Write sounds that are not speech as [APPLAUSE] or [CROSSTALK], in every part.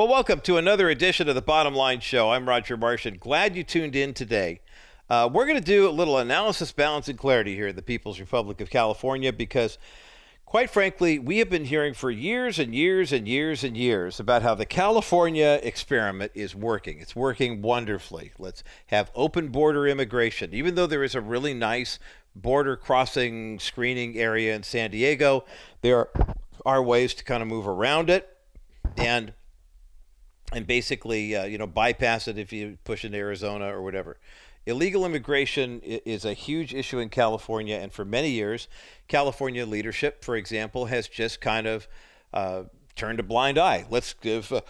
Well, welcome to another edition of the Bottom Line Show. I'm Roger Marsh. Glad you tuned in today. Uh, we're going to do a little analysis, balance, and clarity here at the People's Republic of California because, quite frankly, we have been hearing for years and years and years and years about how the California experiment is working. It's working wonderfully. Let's have open border immigration. Even though there is a really nice border crossing screening area in San Diego, there are ways to kind of move around it. And and basically, uh, you know, bypass it if you push into Arizona or whatever. Illegal immigration is a huge issue in California, and for many years, California leadership, for example, has just kind of uh, turned a blind eye. Let's give uh,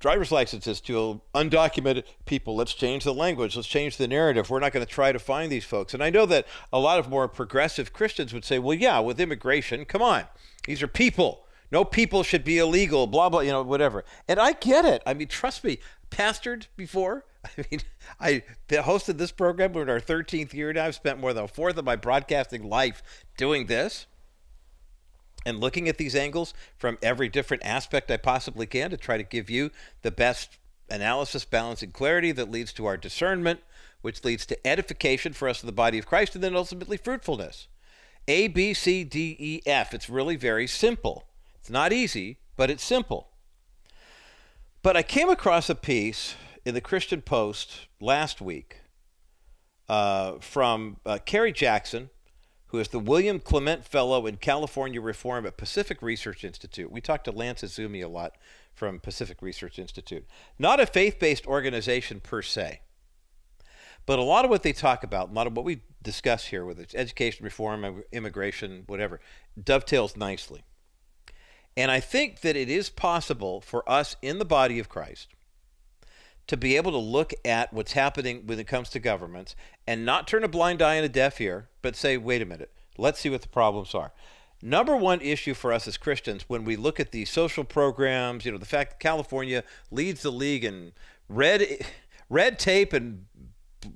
driver's licenses to undocumented people. Let's change the language. Let's change the narrative. We're not going to try to find these folks. And I know that a lot of more progressive Christians would say, well, yeah, with immigration, come on, these are people no people should be illegal, blah, blah, you know, whatever. And I get it. I mean, trust me, pastored before. [LAUGHS] I mean, I hosted this program. We're in our 13th year now. I've spent more than a fourth of my broadcasting life doing this and looking at these angles from every different aspect I possibly can to try to give you the best analysis, balance, and clarity that leads to our discernment, which leads to edification for us in the body of Christ, and then ultimately fruitfulness. A, B, C, D, E, F. It's really very simple. It's not easy, but it's simple. But I came across a piece in the Christian Post last week uh, from uh, Kerry Jackson, who is the William Clement Fellow in California Reform at Pacific Research Institute. We talked to Lance Izumi a lot from Pacific Research Institute. Not a faith based organization per se, but a lot of what they talk about, a lot of what we discuss here, whether it's education reform, immigration, whatever, dovetails nicely. And I think that it is possible for us in the body of Christ to be able to look at what's happening when it comes to governments and not turn a blind eye and a deaf ear, but say, wait a minute, let's see what the problems are. Number one issue for us as Christians when we look at the social programs, you know, the fact that California leads the league in red, red tape and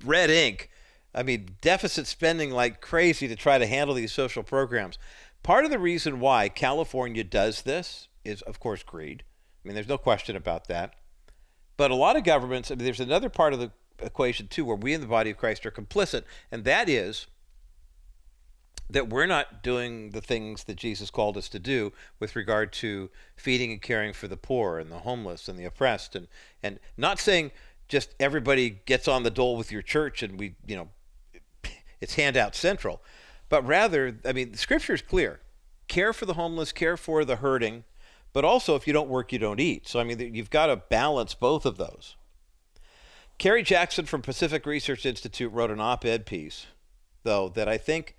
red ink. I mean, deficit spending like crazy to try to handle these social programs. Part of the reason why California does this is, of course, greed. I mean, there's no question about that. But a lot of governments, I mean, there's another part of the equation, too, where we in the body of Christ are complicit, and that is that we're not doing the things that Jesus called us to do with regard to feeding and caring for the poor and the homeless and the oppressed and and not saying just everybody gets on the dole with your church and we you know it's handout central but rather, I mean, the scripture is clear care for the homeless, care for the hurting, but also if you don't work, you don't eat. So, I mean, you've got to balance both of those. Kerry Jackson from Pacific Research Institute wrote an op ed piece, though, that I think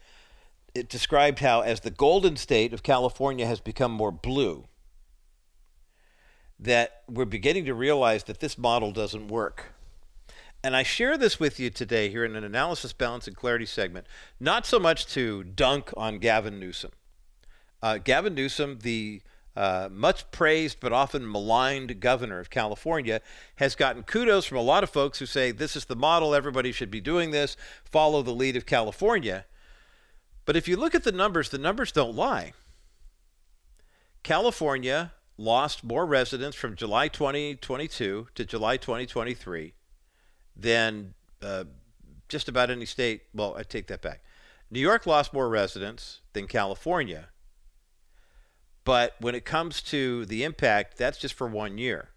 it described how, as the golden state of California has become more blue, that we're beginning to realize that this model doesn't work. And I share this with you today here in an analysis, balance, and clarity segment, not so much to dunk on Gavin Newsom. Uh, Gavin Newsom, the uh, much praised but often maligned governor of California, has gotten kudos from a lot of folks who say this is the model, everybody should be doing this, follow the lead of California. But if you look at the numbers, the numbers don't lie. California lost more residents from July 2022 to July 2023 than uh, just about any state. Well, I take that back. New York lost more residents than California. But when it comes to the impact, that's just for one year.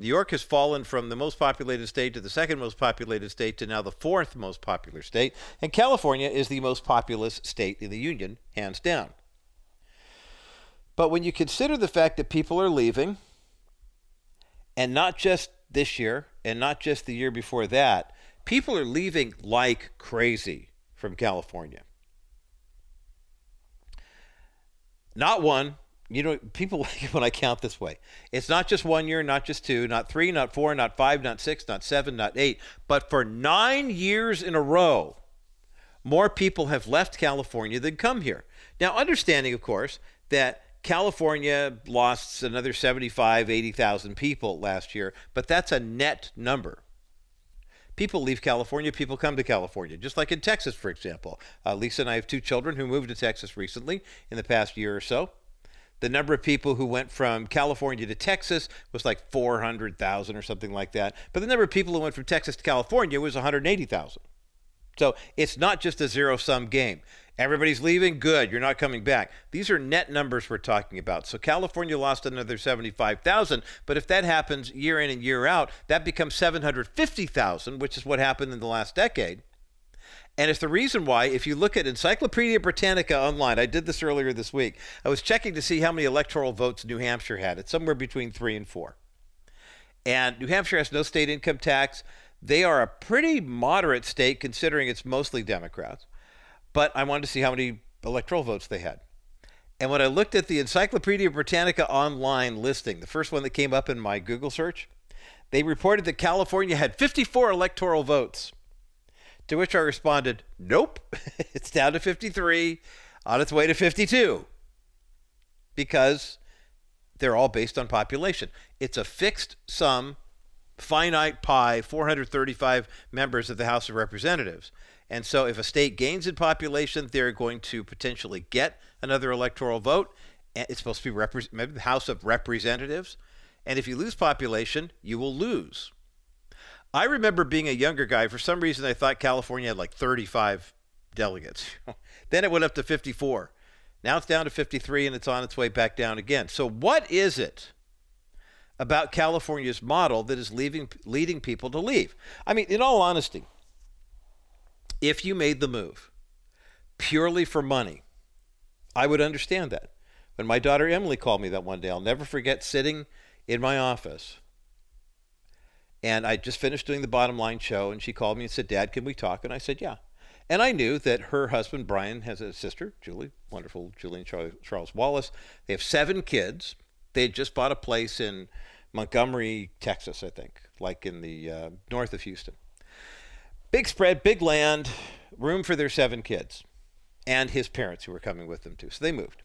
New York has fallen from the most populated state to the second most populated state to now the fourth most popular state. And California is the most populous state in the Union, hands down. But when you consider the fact that people are leaving, and not just this year and not just the year before that, people are leaving like crazy from California. Not one, you know, people [LAUGHS] when I count this way, it's not just one year, not just two, not three, not four, not five, not six, not seven, not eight, but for nine years in a row, more people have left California than come here. Now, understanding, of course, that California lost another 75, 80,000 people last year, but that's a net number. People leave California, people come to California, just like in Texas, for example. Uh, Lisa and I have two children who moved to Texas recently in the past year or so. The number of people who went from California to Texas was like 400,000 or something like that. But the number of people who went from Texas to California was 180,000. So it's not just a zero sum game. Everybody's leaving, good, you're not coming back. These are net numbers we're talking about. So California lost another 75,000, but if that happens year in and year out, that becomes 750,000, which is what happened in the last decade. And it's the reason why, if you look at Encyclopedia Britannica online, I did this earlier this week. I was checking to see how many electoral votes New Hampshire had. It's somewhere between three and four. And New Hampshire has no state income tax. They are a pretty moderate state considering it's mostly Democrats. But I wanted to see how many electoral votes they had. And when I looked at the Encyclopedia Britannica online listing, the first one that came up in my Google search, they reported that California had 54 electoral votes. To which I responded, nope, [LAUGHS] it's down to 53, on its way to 52. Because they're all based on population. It's a fixed sum finite pie, 435 members of the House of Representatives. And so if a state gains in population, they're going to potentially get another electoral vote. It's supposed to be repre- maybe the House of Representatives. And if you lose population, you will lose. I remember being a younger guy. For some reason, I thought California had like 35 delegates. [LAUGHS] then it went up to 54. Now it's down to 53 and it's on its way back down again. So, what is it about California's model that is leaving, leading people to leave. I mean, in all honesty, if you made the move purely for money, I would understand that. When my daughter Emily called me that one day, I'll never forget sitting in my office. And I just finished doing the bottom line show, and she called me and said, Dad, can we talk? And I said, Yeah. And I knew that her husband, Brian, has a sister, Julie, wonderful Julie and Charles Wallace. They have seven kids. They had just bought a place in Montgomery, Texas, I think, like in the uh, north of Houston. Big spread, big land, room for their seven kids and his parents who were coming with them too. So they moved.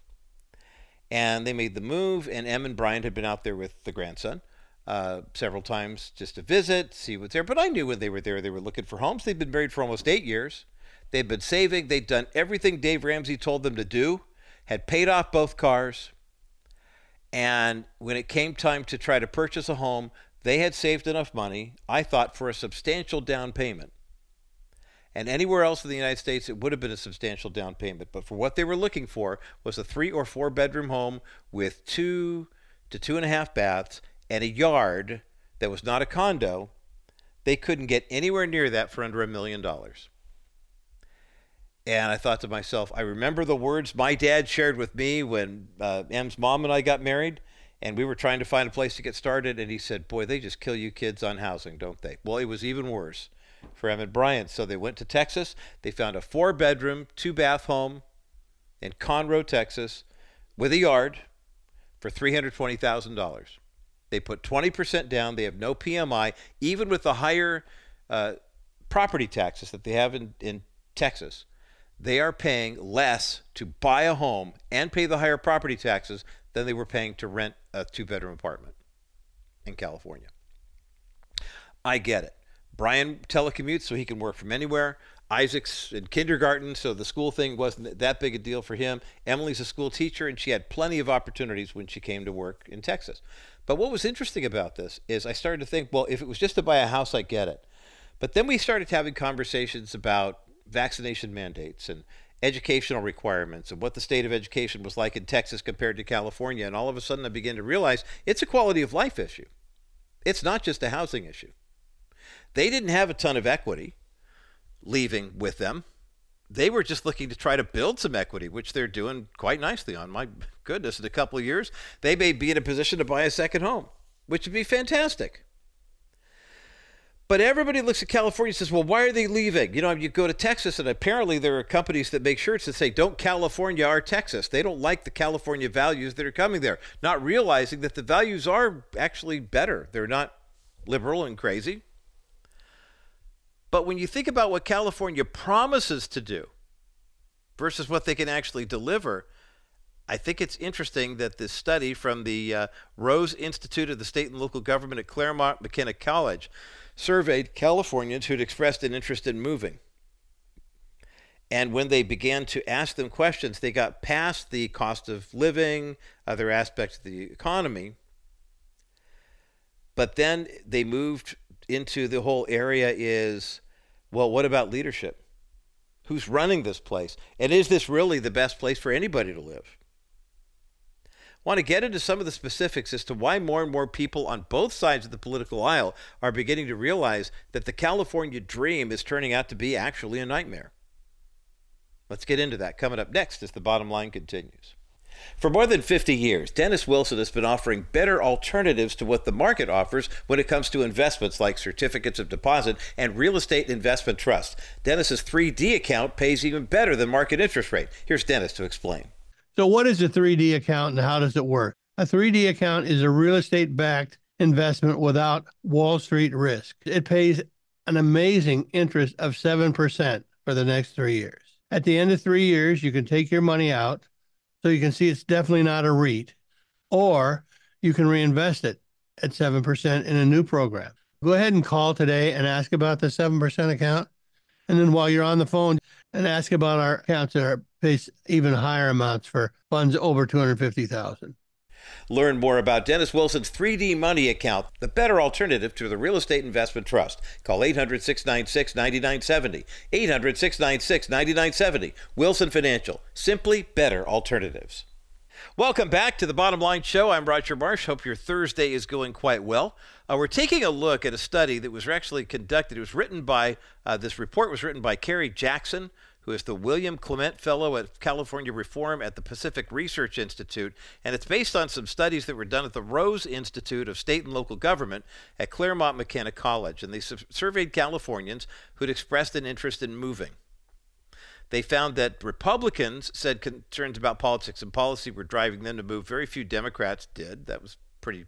And they made the move, and Em and Brian had been out there with the grandson uh, several times just to visit, see what's there. But I knew when they were there, they were looking for homes. They'd been married for almost eight years. They'd been saving. They'd done everything Dave Ramsey told them to do, had paid off both cars, and when it came time to try to purchase a home, they had saved enough money, I thought, for a substantial down payment. And anywhere else in the United States, it would have been a substantial down payment. But for what they were looking for was a three or four bedroom home with two to two and a half baths and a yard that was not a condo. They couldn't get anywhere near that for under a million dollars. And I thought to myself, I remember the words my dad shared with me when uh, Em's mom and I got married, and we were trying to find a place to get started. And he said, Boy, they just kill you kids on housing, don't they? Well, it was even worse for Em and Brian. So they went to Texas. They found a four bedroom, two bath home in Conroe, Texas, with a yard for $320,000. They put 20% down. They have no PMI, even with the higher uh, property taxes that they have in, in Texas they are paying less to buy a home and pay the higher property taxes than they were paying to rent a two bedroom apartment in California. I get it. Brian telecommutes so he can work from anywhere. Isaac's in kindergarten, so the school thing wasn't that big a deal for him. Emily's a school teacher, and she had plenty of opportunities when she came to work in Texas. But what was interesting about this is I started to think, well, if it was just to buy a house, I get it. But then we started having conversations about vaccination mandates and educational requirements and what the state of education was like in Texas compared to California. And all of a sudden, I began to realize it's a quality of life issue. It's not just a housing issue. They didn't have a ton of equity leaving with them. They were just looking to try to build some equity, which they're doing quite nicely on. My goodness, in a couple of years, they may be in a position to buy a second home, which would be fantastic. But everybody looks at California and says, well, why are they leaving? You know, you go to Texas, and apparently there are companies that make shirts that say, don't California our Texas. They don't like the California values that are coming there, not realizing that the values are actually better. They're not liberal and crazy. But when you think about what California promises to do versus what they can actually deliver, I think it's interesting that this study from the uh, Rose Institute of the State and Local Government at Claremont McKenna College surveyed Californians who'd expressed an interest in moving. And when they began to ask them questions, they got past the cost of living, other aspects of the economy. But then they moved into the whole area is well, what about leadership? Who's running this place? And is this really the best place for anybody to live? Want to get into some of the specifics as to why more and more people on both sides of the political aisle are beginning to realize that the California dream is turning out to be actually a nightmare. Let's get into that coming up next as the bottom line continues. For more than 50 years, Dennis Wilson has been offering better alternatives to what the market offers when it comes to investments like certificates of deposit and real estate investment trust. Dennis's 3D account pays even better than market interest rate. Here's Dennis to explain. So, what is a 3D account and how does it work? A 3D account is a real estate backed investment without Wall Street risk. It pays an amazing interest of 7% for the next three years. At the end of three years, you can take your money out. So you can see it's definitely not a REIT, or you can reinvest it at 7% in a new program. Go ahead and call today and ask about the 7% account. And then while you're on the phone, and ask about our accounts that are pays even higher amounts for funds over 250,000. Learn more about Dennis Wilson's 3D Money account, the better alternative to the real estate investment trust. Call 800 696 9970. 800 696 9970. Wilson Financial. Simply better alternatives. Welcome back to the Bottom Line Show. I'm Roger Marsh. Hope your Thursday is going quite well. Uh, we're taking a look at a study that was actually conducted. It was written by, uh, this report was written by Kerry Jackson, who is the William Clement Fellow at California Reform at the Pacific Research Institute. And it's based on some studies that were done at the Rose Institute of State and Local Government at Claremont McKenna College. And they su- surveyed Californians who'd expressed an interest in moving. They found that Republicans said concerns about politics and policy were driving them to move. Very few Democrats did. That was pretty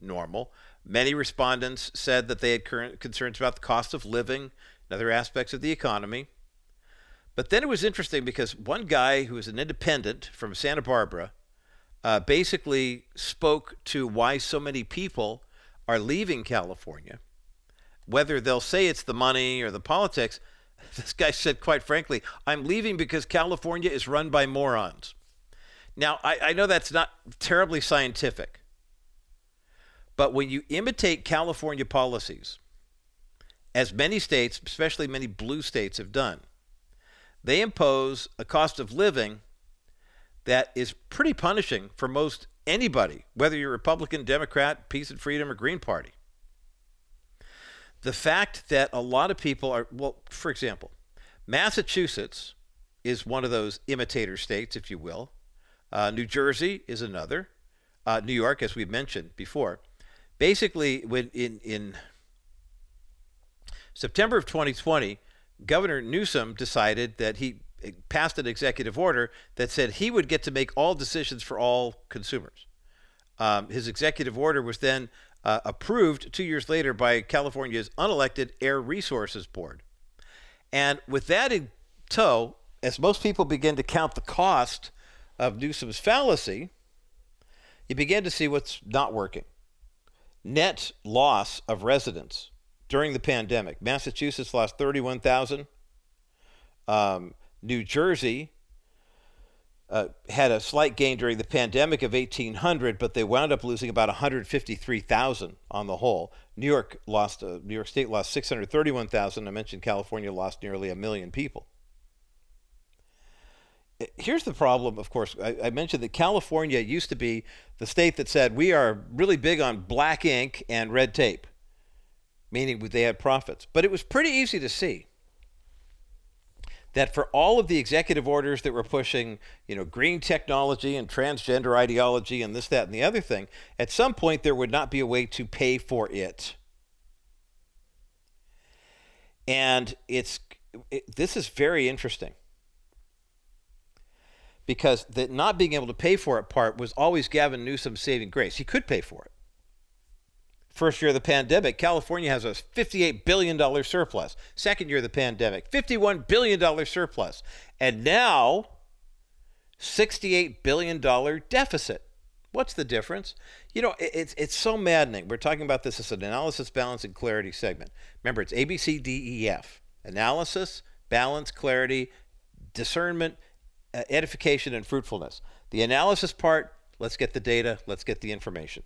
normal. Many respondents said that they had current concerns about the cost of living and other aspects of the economy. But then it was interesting because one guy who was an independent from Santa Barbara uh, basically spoke to why so many people are leaving California. Whether they'll say it's the money or the politics, [LAUGHS] This guy said, quite frankly, I'm leaving because California is run by morons. Now, I, I know that's not terribly scientific, but when you imitate California policies, as many states, especially many blue states, have done, they impose a cost of living that is pretty punishing for most anybody, whether you're Republican, Democrat, Peace and Freedom, or Green Party the fact that a lot of people are, well, for example, Massachusetts is one of those imitator states, if you will. Uh, New Jersey is another. Uh, New York, as we've mentioned before. Basically, when in, in September of 2020, Governor Newsom decided that he passed an executive order that said he would get to make all decisions for all consumers. Um, his executive order was then uh, approved two years later by California's unelected Air Resources Board. And with that in tow, as most people begin to count the cost of Newsom's fallacy, you begin to see what's not working. Net loss of residents during the pandemic. Massachusetts lost 31,000. Um, New Jersey uh, had a slight gain during the pandemic of 1,800, but they wound up losing about 153,000 on the whole. New York lost, uh, New York State lost 631,000. I mentioned California lost nearly a million people. Here's the problem, of course. I, I mentioned that California used to be the state that said we are really big on black ink and red tape, meaning they had profits. But it was pretty easy to see that for all of the executive orders that were pushing, you know, green technology and transgender ideology and this, that, and the other thing, at some point there would not be a way to pay for it. And it's it, this is very interesting because the not being able to pay for it part was always Gavin Newsom's saving grace. He could pay for it First year of the pandemic, California has a $58 billion surplus. Second year of the pandemic, $51 billion surplus. And now, $68 billion deficit. What's the difference? You know, it's, it's so maddening. We're talking about this as an analysis, balance, and clarity segment. Remember, it's A, B, C, D, E, F. Analysis, balance, clarity, discernment, uh, edification, and fruitfulness. The analysis part, let's get the data, let's get the information.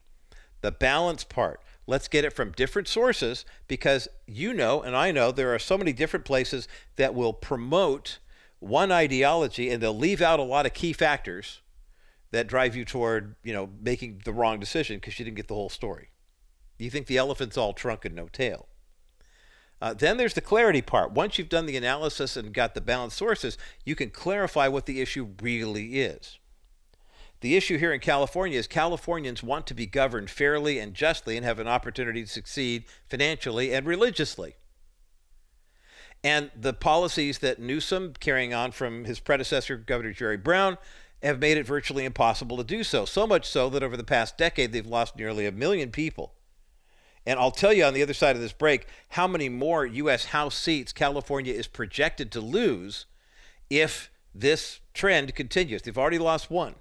The balance part, let's get it from different sources because you know, and I know, there are so many different places that will promote one ideology and they'll leave out a lot of key factors that drive you toward, you know, making the wrong decision because you didn't get the whole story. You think the elephant's all trunk and no tail. Uh, then there's the clarity part. Once you've done the analysis and got the balanced sources, you can clarify what the issue really is. The issue here in California is Californians want to be governed fairly and justly and have an opportunity to succeed financially and religiously. And the policies that Newsom, carrying on from his predecessor, Governor Jerry Brown, have made it virtually impossible to do so. So much so that over the past decade, they've lost nearly a million people. And I'll tell you on the other side of this break how many more U.S. House seats California is projected to lose if this trend continues. They've already lost one.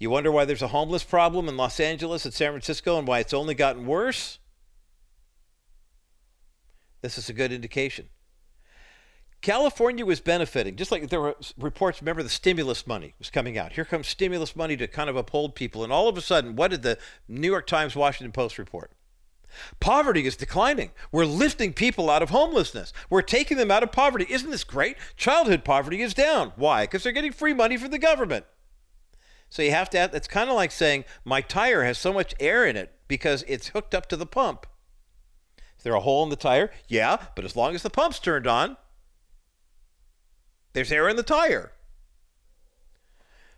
You wonder why there's a homeless problem in Los Angeles and San Francisco and why it's only gotten worse? This is a good indication. California was benefiting, just like there were reports. Remember, the stimulus money was coming out. Here comes stimulus money to kind of uphold people. And all of a sudden, what did the New York Times, Washington Post report? Poverty is declining. We're lifting people out of homelessness. We're taking them out of poverty. Isn't this great? Childhood poverty is down. Why? Because they're getting free money from the government. So you have to, have, it's kind of like saying, my tire has so much air in it because it's hooked up to the pump. Is there a hole in the tire? Yeah, but as long as the pump's turned on, there's air in the tire.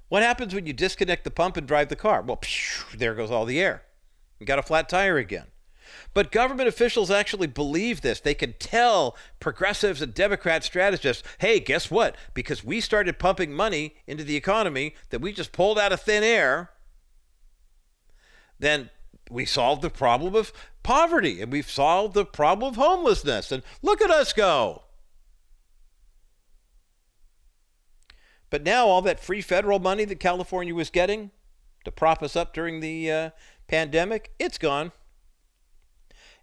What happens when you disconnect the pump and drive the car? Well, phew, there goes all the air. You got a flat tire again. But government officials actually believe this. They can tell progressives and Democrat strategists, hey, guess what? Because we started pumping money into the economy that we just pulled out of thin air, then we solved the problem of poverty and we've solved the problem of homelessness. And look at us go. But now all that free federal money that California was getting to prop us up during the uh, pandemic, it's gone.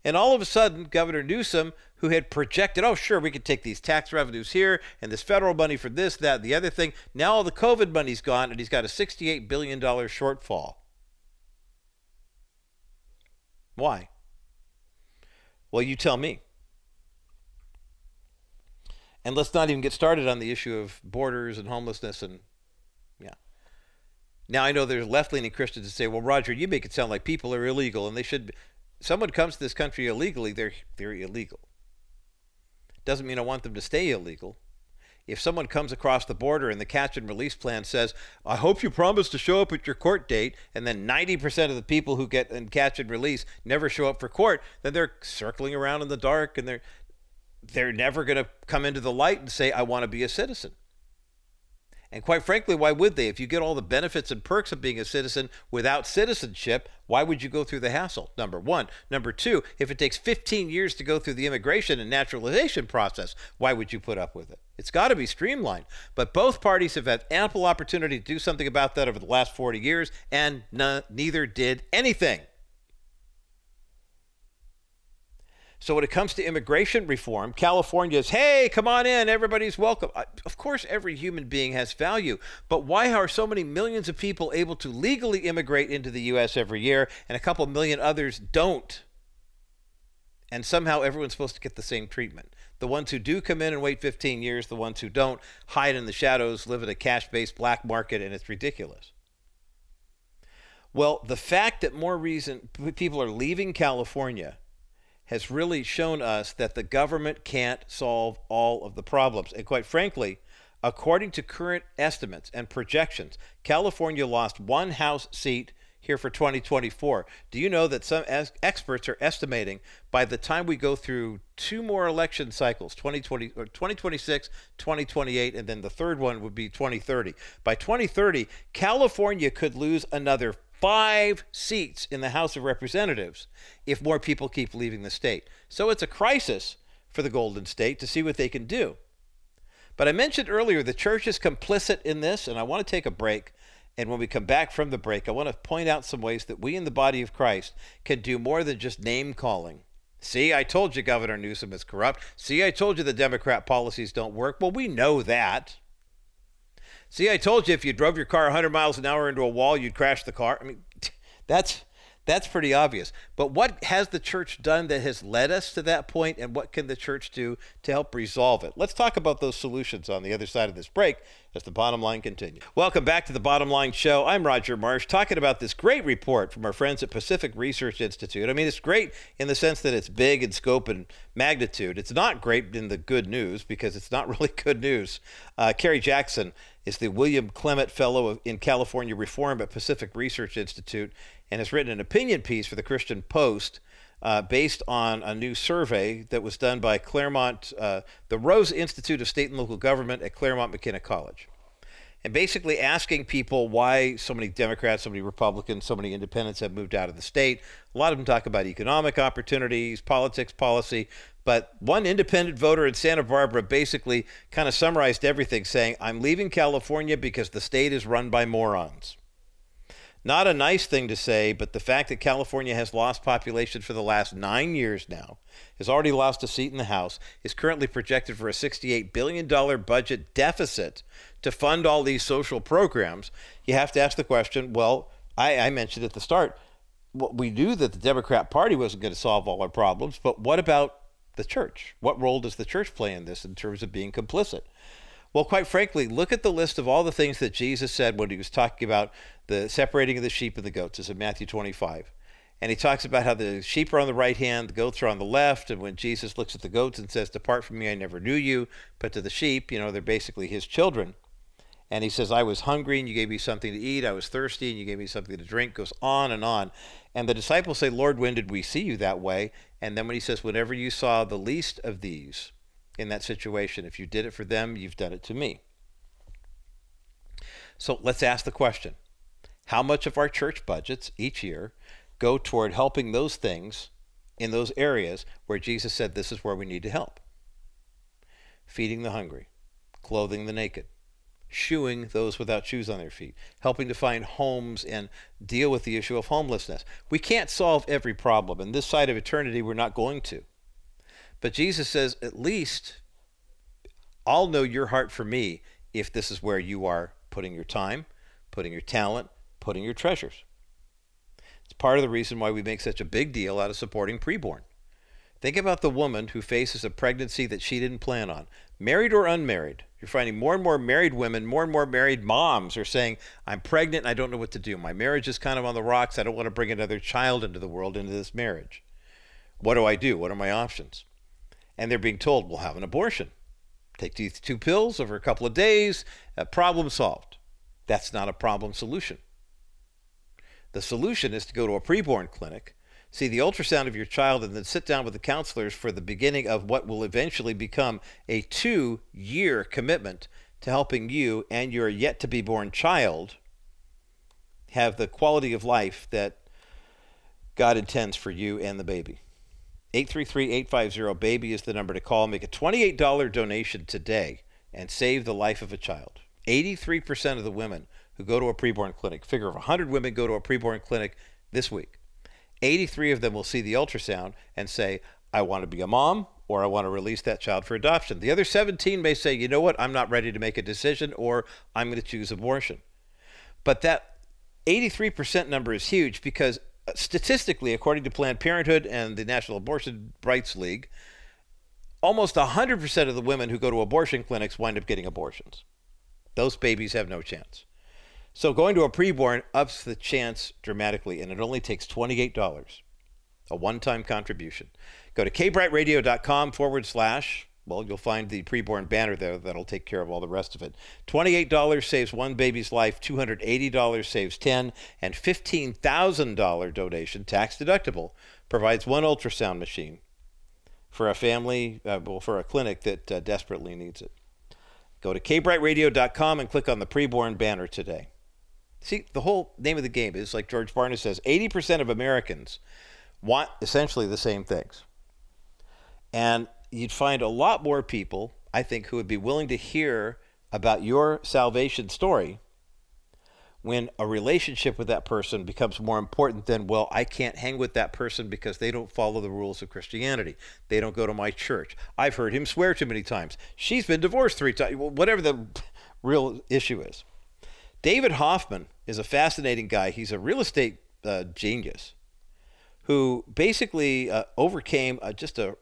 And all of a sudden, Governor Newsom, who had projected, oh, sure, we could take these tax revenues here and this federal money for this, that, the other thing. Now all the COVID money's gone and he's got a $68 billion shortfall. Why? Well, you tell me. And let's not even get started on the issue of borders and homelessness and yeah. Now I know there's left-leaning Christians that say, "Well, Roger, you make it sound like people are illegal and they should be. Someone comes to this country illegally, they're they're illegal. Doesn't mean I want them to stay illegal. If someone comes across the border and the catch and release plan says, "I hope you promise to show up at your court date," and then 90% of the people who get in catch and release never show up for court, then they're circling around in the dark and they're they're never going to come into the light and say, I want to be a citizen. And quite frankly, why would they? If you get all the benefits and perks of being a citizen without citizenship, why would you go through the hassle? Number one. Number two, if it takes 15 years to go through the immigration and naturalization process, why would you put up with it? It's got to be streamlined. But both parties have had ample opportunity to do something about that over the last 40 years, and neither did anything. So when it comes to immigration reform, California's, hey, come on in, everybody's welcome. Of course, every human being has value, but why are so many millions of people able to legally immigrate into the U.S. every year and a couple million others don't? And somehow everyone's supposed to get the same treatment. The ones who do come in and wait 15 years, the ones who don't hide in the shadows, live in a cash based black market, and it's ridiculous. Well, the fact that more reason people are leaving California has really shown us that the government can't solve all of the problems. And quite frankly, according to current estimates and projections, California lost one House seat here for 2024. Do you know that some experts are estimating by the time we go through two more election cycles, 2020 or 2026, 2028, and then the third one would be 2030. By 2030, California could lose another five seats in the House of Representatives if more people keep leaving the state. So it's a crisis for the Golden State to see what they can do. But I mentioned earlier the church is complicit in this, and I want to take a break. And when we come back from the break, I want to point out some ways that we in the body of Christ can do more than just name calling See, I told you Governor Newsom is corrupt. See, I told you the Democrat policies don't work. Well, we know that. See, I told you if you drove your car 100 miles an hour into a wall, you'd crash the car. I mean, [LAUGHS] that's that's pretty obvious. But what has the church done that has led us to that point, and what can the church do to help resolve it? Let's talk about those solutions on the other side of this break as the bottom line continues. Welcome back to the Bottom Line Show. I'm Roger Marsh, talking about this great report from our friends at Pacific Research Institute. I mean, it's great in the sense that it's big in scope and magnitude. It's not great in the good news because it's not [LAUGHS] really good news. Uh, Kerry Jackson is the William Clement Fellow in California Reform at Pacific Research Institute and has written an opinion piece for the Christian Post uh, based on a new survey that was done by Claremont, uh, the Rose Institute of State and Local Government at Claremont McKenna College. And basically asking people why so many Democrats, so many Republicans, so many independents have moved out of the state. A lot of them talk about economic opportunities, politics, policy. But one independent voter in Santa Barbara basically kind of summarized everything, saying, I'm leaving California because the state is run by morons. Not a nice thing to say, but the fact that California has lost population for the last nine years now, has already lost a seat in the House, is currently projected for a $68 billion budget deficit to fund all these social programs, you have to ask the question well, I, I mentioned at the start, we knew that the Democrat Party wasn't going to solve all our problems, but what about the church? What role does the church play in this in terms of being complicit? Well, quite frankly, look at the list of all the things that Jesus said when he was talking about the separating of the sheep and the goats. It's in Matthew 25. And he talks about how the sheep are on the right hand, the goats are on the left. And when Jesus looks at the goats and says, Depart from me, I never knew you, but to the sheep, you know, they're basically his children. And he says, I was hungry and you gave me something to eat. I was thirsty and you gave me something to drink. Goes on and on. And the disciples say, Lord, when did we see you that way? And then when he says, Whenever you saw the least of these, in that situation. If you did it for them, you've done it to me. So let's ask the question How much of our church budgets each year go toward helping those things in those areas where Jesus said this is where we need to help? Feeding the hungry, clothing the naked, shoeing those without shoes on their feet, helping to find homes and deal with the issue of homelessness. We can't solve every problem, and this side of eternity, we're not going to. But Jesus says, at least I'll know your heart for me if this is where you are putting your time, putting your talent, putting your treasures. It's part of the reason why we make such a big deal out of supporting preborn. Think about the woman who faces a pregnancy that she didn't plan on, married or unmarried. You're finding more and more married women, more and more married moms are saying, I'm pregnant and I don't know what to do. My marriage is kind of on the rocks. I don't want to bring another child into the world, into this marriage. What do I do? What are my options? And they're being told, we'll have an abortion. Take these two pills over a couple of days, uh, problem solved. That's not a problem solution. The solution is to go to a preborn clinic, see the ultrasound of your child, and then sit down with the counselors for the beginning of what will eventually become a two year commitment to helping you and your yet to be born child have the quality of life that God intends for you and the baby. 833-850-BABY is the number to call. Make a $28 donation today and save the life of a child. 83% of the women who go to a preborn clinic, figure of 100 women go to a preborn clinic this week, 83 of them will see the ultrasound and say, I want to be a mom or I want to release that child for adoption. The other 17 may say, you know what, I'm not ready to make a decision or I'm going to choose abortion. But that 83% number is huge because statistically, according to Planned Parenthood and the National Abortion Rights League, almost 100% of the women who go to abortion clinics wind up getting abortions. Those babies have no chance. So going to a preborn ups the chance dramatically, and it only takes $28, a one time contribution. Go to kbrightradio.com forward slash well, you'll find the preborn banner there that'll take care of all the rest of it. $28 saves one baby's life, $280 saves 10, and $15,000 donation, tax deductible, provides one ultrasound machine for a family, uh, well, for a clinic that uh, desperately needs it. Go to kbrightradio.com and click on the preborn banner today. See, the whole name of the game is like George Barna says 80% of Americans want essentially the same things. And you'd find a lot more people, I think, who would be willing to hear about your salvation story when a relationship with that person becomes more important than, well, I can't hang with that person because they don't follow the rules of Christianity. They don't go to my church. I've heard him swear too many times. She's been divorced three times, whatever the real issue is. David Hoffman is a fascinating guy. He's a real estate uh, genius who basically uh, overcame uh, just a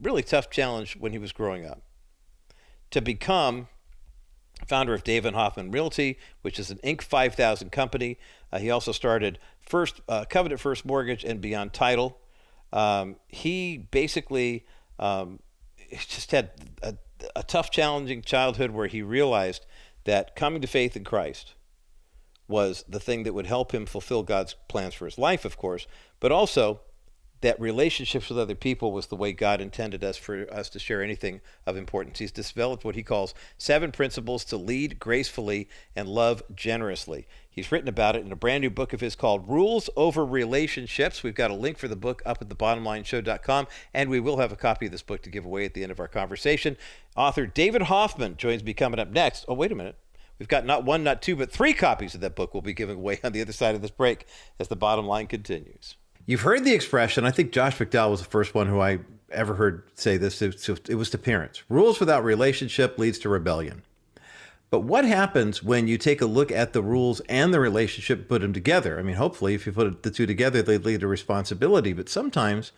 really tough challenge when he was growing up to become founder of David Hoffman Realty, which is an Inc. 5000 company. Uh, he also started First uh, Covenant First Mortgage and Beyond Title. Um, he basically um, just had a, a tough, challenging childhood where he realized that coming to faith in Christ was the thing that would help him fulfill God's plans for his life, of course, but also that relationships with other people was the way God intended us for us to share anything of importance. He's developed what he calls seven principles to lead gracefully and love generously. He's written about it in a brand new book of his called Rules Over Relationships. We've got a link for the book up at thebottomlineshow.com, and we will have a copy of this book to give away at the end of our conversation. Author David Hoffman joins me coming up next. Oh, wait a minute. We've got not one, not two, but three copies of that book we'll be giving away on the other side of this break as the bottom line continues. You've heard the expression. I think Josh McDowell was the first one who I ever heard say this. It was to parents rules without relationship leads to rebellion. But what happens when you take a look at the rules and the relationship, put them together? I mean, hopefully, if you put the two together, they lead to responsibility. But sometimes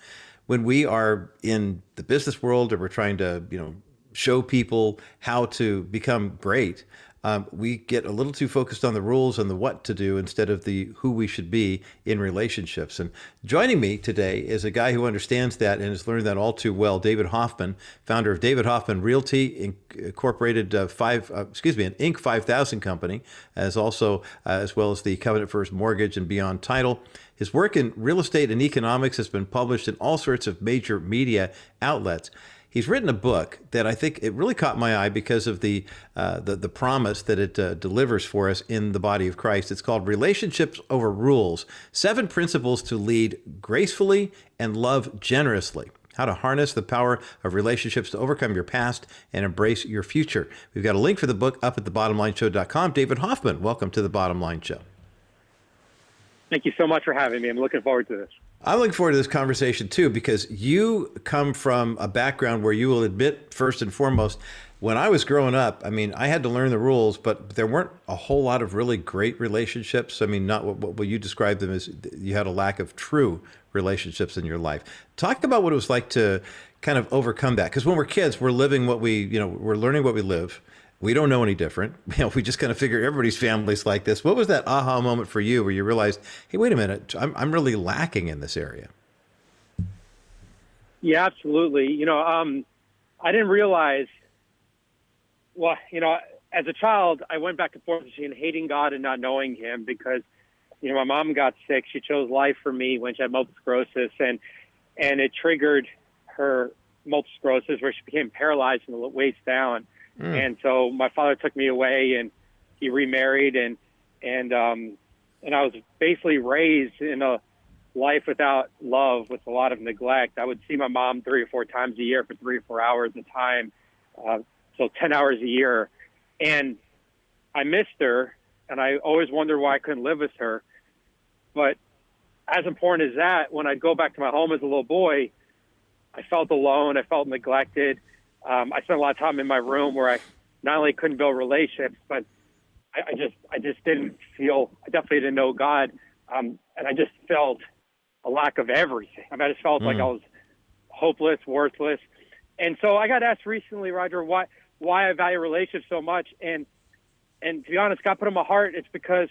when we are in the business world or we're trying to, you know, show people how to become great, um, we get a little too focused on the rules and the what to do instead of the who we should be in relationships. And joining me today is a guy who understands that and has learned that all too well. David Hoffman, founder of David Hoffman Realty Incorporated, uh, five uh, excuse me, an Inc. 5000 company, as also uh, as well as the Covenant First Mortgage and Beyond Title. His work in real estate and economics has been published in all sorts of major media outlets he's written a book that I think it really caught my eye because of the uh, the, the promise that it uh, delivers for us in the body of Christ. It's called Relationships Over Rules: Seven Principles to Lead Gracefully and Love Generously. How to harness the power of relationships to overcome your past and embrace your future. We've got a link for the book up at thebottomlineshow.com. David Hoffman, welcome to the Bottom Line Show. Thank you so much for having me. I'm looking forward to this. I'm looking forward to this conversation too because you come from a background where you will admit, first and foremost, when I was growing up, I mean, I had to learn the rules, but there weren't a whole lot of really great relationships. I mean, not what, what you described them as you had a lack of true relationships in your life. Talk about what it was like to kind of overcome that. Because when we're kids, we're living what we, you know, we're learning what we live we don't know any different. [LAUGHS] You know, we just kind of figure everybody's family's like this. What was that aha moment for you where you realized, hey, wait a minute, I'm, I'm really lacking in this area? Yeah, absolutely. You know, um, I didn't realize, well, you know, as a child, I went back and forth between hating God and not knowing Him because, you know, my mom got sick. She chose life for me when she had multiple sclerosis, and and it triggered her multiple sclerosis where she became paralyzed the waist down Mm. And so my father took me away and he remarried and and um and I was basically raised in a life without love with a lot of neglect. I would see my mom three or four times a year for three or four hours at a time, uh, so 10 hours a year. And I missed her, and I always wondered why I couldn't live with her. But as important as that, when I'd go back to my home as a little boy, I felt alone, I felt neglected, um, I spent a lot of time in my room where I not only couldn't build relationships, but I, I just I just didn't feel I definitely didn't know God, um, and I just felt a lack of everything. I, mean, I just felt mm. like I was hopeless, worthless, and so I got asked recently, Roger, why why I value relationships so much, and and to be honest, God put in my heart it's because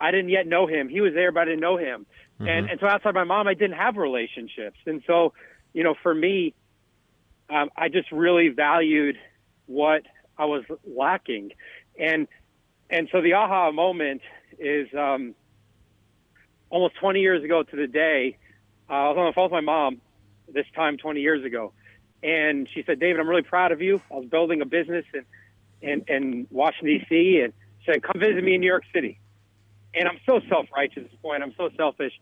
I didn't yet know Him. He was there, but I didn't know Him, mm-hmm. and and so outside my mom, I didn't have relationships, and so you know, for me, um, I just really valued what I was lacking, and and so the aha moment is um, almost 20 years ago to the day. Uh, I was on the phone with my mom this time 20 years ago, and she said, "David, I'm really proud of you. I was building a business in in, in Washington D.C. and she said, come visit me in New York City." And I'm so self-righteous at this point. I'm so selfish.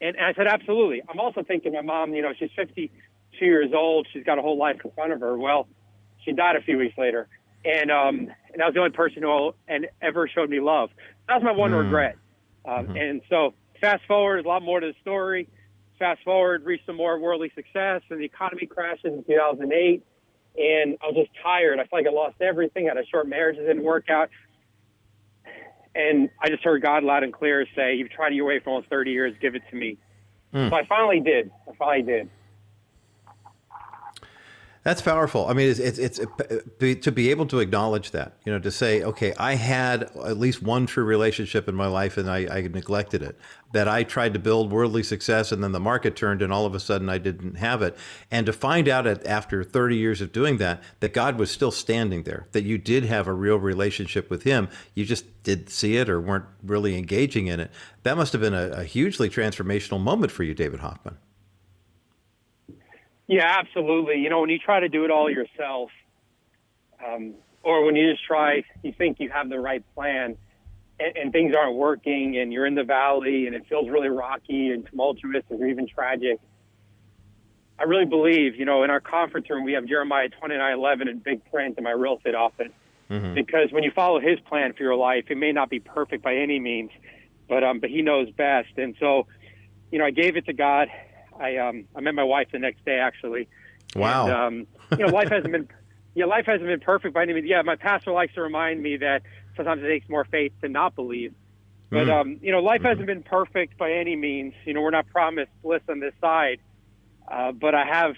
And, and I said, absolutely. I'm also thinking my mom, you know, she's 50, two years old. She's got a whole life in front of her. Well, she died a few weeks later, and um, and that was the only person who and ever showed me love. That was my one mm. regret. Um, mm-hmm. And so, fast forward, a lot more to the story. Fast forward, reached some more worldly success, and the economy crashes in 2008. And I was just tired. I felt like I lost everything. I had a short marriage that didn't work out. And I just heard God loud and clear say, You've tried your way for almost 30 years, give it to me. Mm. So I finally did. I finally did. That's powerful. I mean, it's, it's, it's it, to be able to acknowledge that, you know, to say, okay, I had at least one true relationship in my life and I, I neglected it. That I tried to build worldly success and then the market turned and all of a sudden I didn't have it. And to find out at, after 30 years of doing that, that God was still standing there, that you did have a real relationship with Him. You just did see it or weren't really engaging in it. That must have been a, a hugely transformational moment for you, David Hoffman. Yeah, absolutely. You know, when you try to do it all yourself, um, or when you just try, you think you have the right plan, and, and, things aren't working, and you're in the valley, and it feels really rocky and tumultuous, or even tragic. I really believe, you know, in our conference room, we have Jeremiah 29:11 in big print in my real estate office. Mm-hmm. Because when you follow His plan for your life, it may not be perfect by any means, but um, but He knows best. And so, you know, I gave it to God, I um I met my wife the next day actually. Wow. And, um, you know, life hasn't been [LAUGHS] yeah, life hasn't been perfect by any means. Yeah, my pastor likes to remind me that sometimes it takes more faith to not believe. But mm. um, you know, life hasn't been perfect by any means. You know, we're not promised bliss on this side. Uh, but I have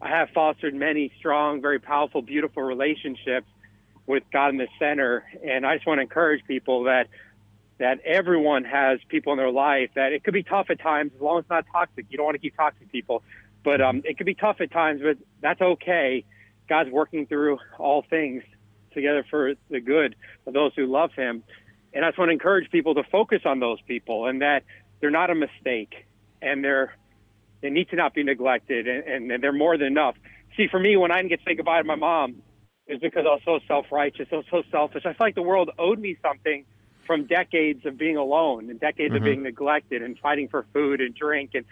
I have fostered many strong, very powerful, beautiful relationships with God in the center. And I just want to encourage people that that everyone has people in their life that it could be tough at times as long as it's not toxic. You don't want to keep toxic people, but um, it could be tough at times, but that's okay. God's working through all things together for the good of those who love Him. And I just want to encourage people to focus on those people and that they're not a mistake and they're they need to not be neglected and, and they're more than enough. See, for me, when I didn't get to say goodbye to my mom, was because I was so self righteous, I was so selfish. I felt like the world owed me something from decades of being alone and decades mm-hmm. of being neglected and fighting for food and drink and,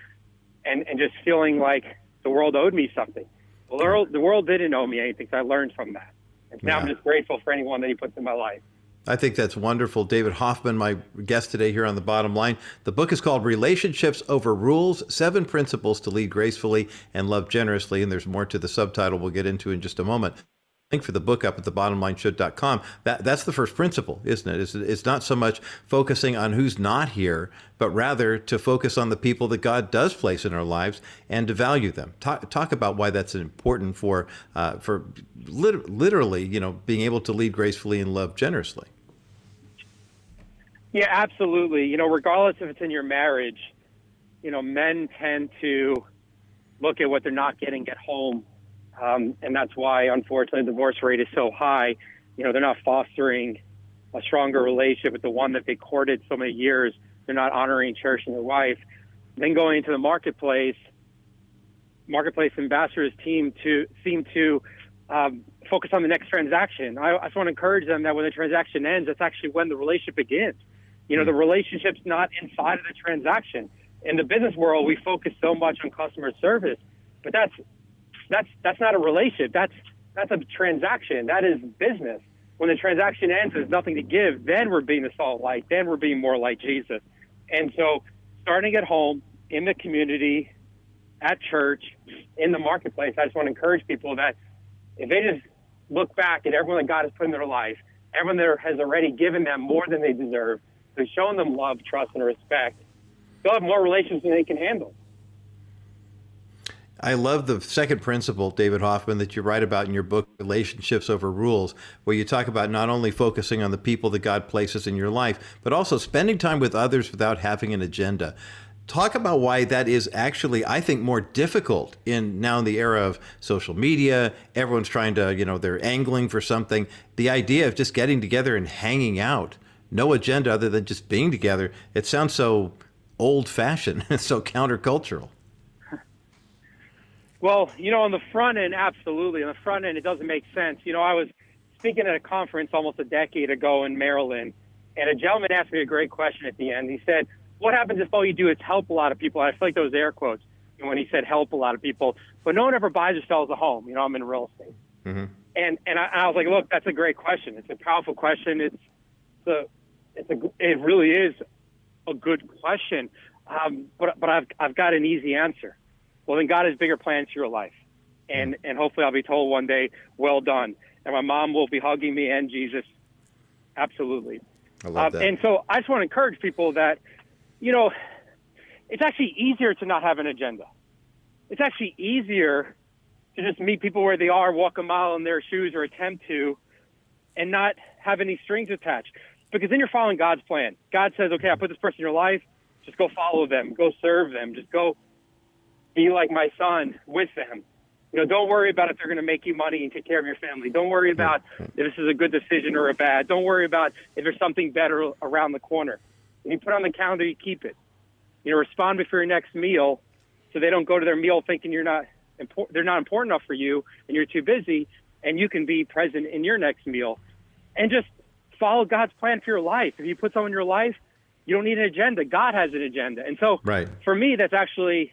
and, and just feeling like the world owed me something. Well, the world, the world didn't owe me anything, so I learned from that. And now yeah. I'm just grateful for anyone that he puts in my life. I think that's wonderful. David Hoffman, my guest today here on the bottom line. The book is called Relationships Over Rules Seven Principles to Lead Gracefully and Love Generously. And there's more to the subtitle we'll get into in just a moment link for the book up at the thebottomlineshow.com. That that's the first principle, isn't it? It's, it's not so much focusing on who's not here, but rather to focus on the people that God does place in our lives and to value them. Talk, talk about why that's important for uh, for lit- literally, you know, being able to lead gracefully and love generously. Yeah, absolutely. You know, regardless if it's in your marriage, you know, men tend to look at what they're not getting at home um, and that's why, unfortunately, the divorce rate is so high. You know, they're not fostering a stronger relationship with the one that they courted so many years. They're not honoring, cherishing their wife. Then going into the marketplace, marketplace ambassadors team to seem to um, focus on the next transaction. I, I just want to encourage them that when the transaction ends, that's actually when the relationship begins. You know, the relationship's not inside of the transaction. In the business world, we focus so much on customer service, but that's that's that's not a relationship. That's that's a transaction. That is business. When the transaction ends, there's nothing to give. Then we're being the salt light. Then we're being more like Jesus. And so, starting at home, in the community, at church, in the marketplace, I just want to encourage people that if they just look back at everyone that God has put in their life, everyone that has already given them more than they deserve, who's shown them love, trust, and respect, they'll have more relations than they can handle. I love the second principle, David Hoffman, that you write about in your book, Relationships Over Rules, where you talk about not only focusing on the people that God places in your life, but also spending time with others without having an agenda. Talk about why that is actually, I think, more difficult in now in the era of social media. Everyone's trying to, you know, they're angling for something. The idea of just getting together and hanging out, no agenda other than just being together, it sounds so old fashioned, [LAUGHS] so countercultural. Well, you know, on the front end, absolutely. On the front end, it doesn't make sense. You know, I was speaking at a conference almost a decade ago in Maryland, and a gentleman asked me a great question at the end. He said, What happens if all you do is help a lot of people? I feel like those air quotes when he said help a lot of people, but no one ever buys or sells a home. You know, I'm in real estate. Mm-hmm. And and I, I was like, look, that's a great question. It's a powerful question. It's the it's a it really is a good question. Um, but but I've I've got an easy answer. Well, then God has bigger plans for your life, and and hopefully I'll be told one day, well done, and my mom will be hugging me and Jesus. Absolutely. I love Um, that. and so I just want to encourage people that, you know, it's actually easier to not have an agenda. It's actually easier to just meet people where they are, walk a mile in their shoes or attempt to, and not have any strings attached. Because then you're following God's plan. God says, okay, I put this person in your life, just go follow them, go serve them, just go be like my son with them. You know, don't worry about if they're going to make you money and take care of your family. Don't worry about if this is a good decision or a bad. Don't worry about if there's something better around the corner. When you put it on the calendar, you keep it. You know, respond before your next meal, so they don't go to their meal thinking you're not important. They're not important enough for you, and you're too busy, and you can be present in your next meal, and just follow God's plan for your life. If you put someone in your life, you don't need an agenda. God has an agenda, and so Right. for me, that's actually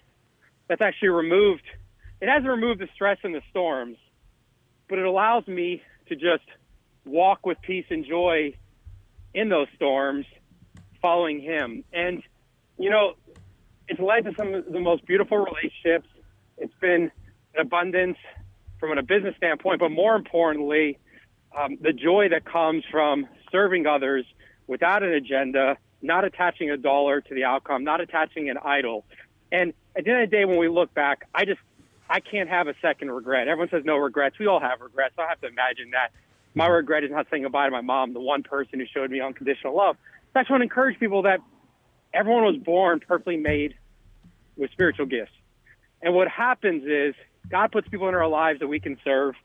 that's actually removed. It hasn't removed the stress and the storms, but it allows me to just walk with peace and joy in those storms, following Him. And you know, it's led to some of the most beautiful relationships. It's been an abundance from a business standpoint, but more importantly, um, the joy that comes from serving others without an agenda, not attaching a dollar to the outcome, not attaching an idol. And at the end of the day, when we look back, I just I can't have a second regret. Everyone says no regrets. We all have regrets. I have to imagine that. My regret is not saying goodbye to my mom, the one person who showed me unconditional love. I just want to encourage people that everyone was born perfectly made with spiritual gifts. And what happens is God puts people in our lives that we can serve,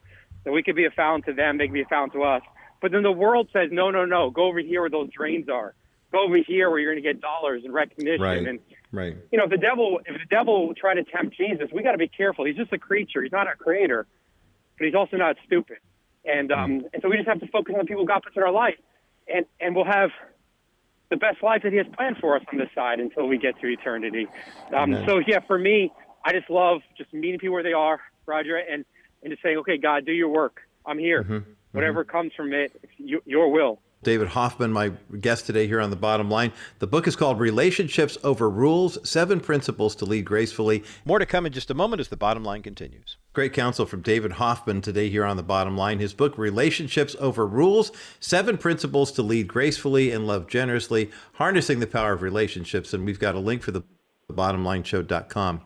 that we can be a fountain to them, they can be a fountain to us. But then the world says, no, no, no, go over here where those drains are. Go over here where you're going to get dollars and recognition. Right. And Right. you know, if the devil, if the devil tried to tempt Jesus, we got to be careful. He's just a creature. He's not a creator, but he's also not stupid. And um, and so we just have to focus on the people God puts in our life, and and we'll have the best life that He has planned for us on this side until we get to eternity. Um, so yeah, for me, I just love just meeting people where they are, Roger, and and just saying, okay, God, do your work. I'm here. Whatever comes from it, it's you, your will. David Hoffman, my guest today here on the bottom line. The book is called Relationships Over Rules Seven Principles to Lead Gracefully. More to come in just a moment as the bottom line continues. Great counsel from David Hoffman today here on the bottom line. His book, Relationships Over Rules Seven Principles to Lead Gracefully and Love Generously, Harnessing the Power of Relationships. And we've got a link for the bottomlineshow.com.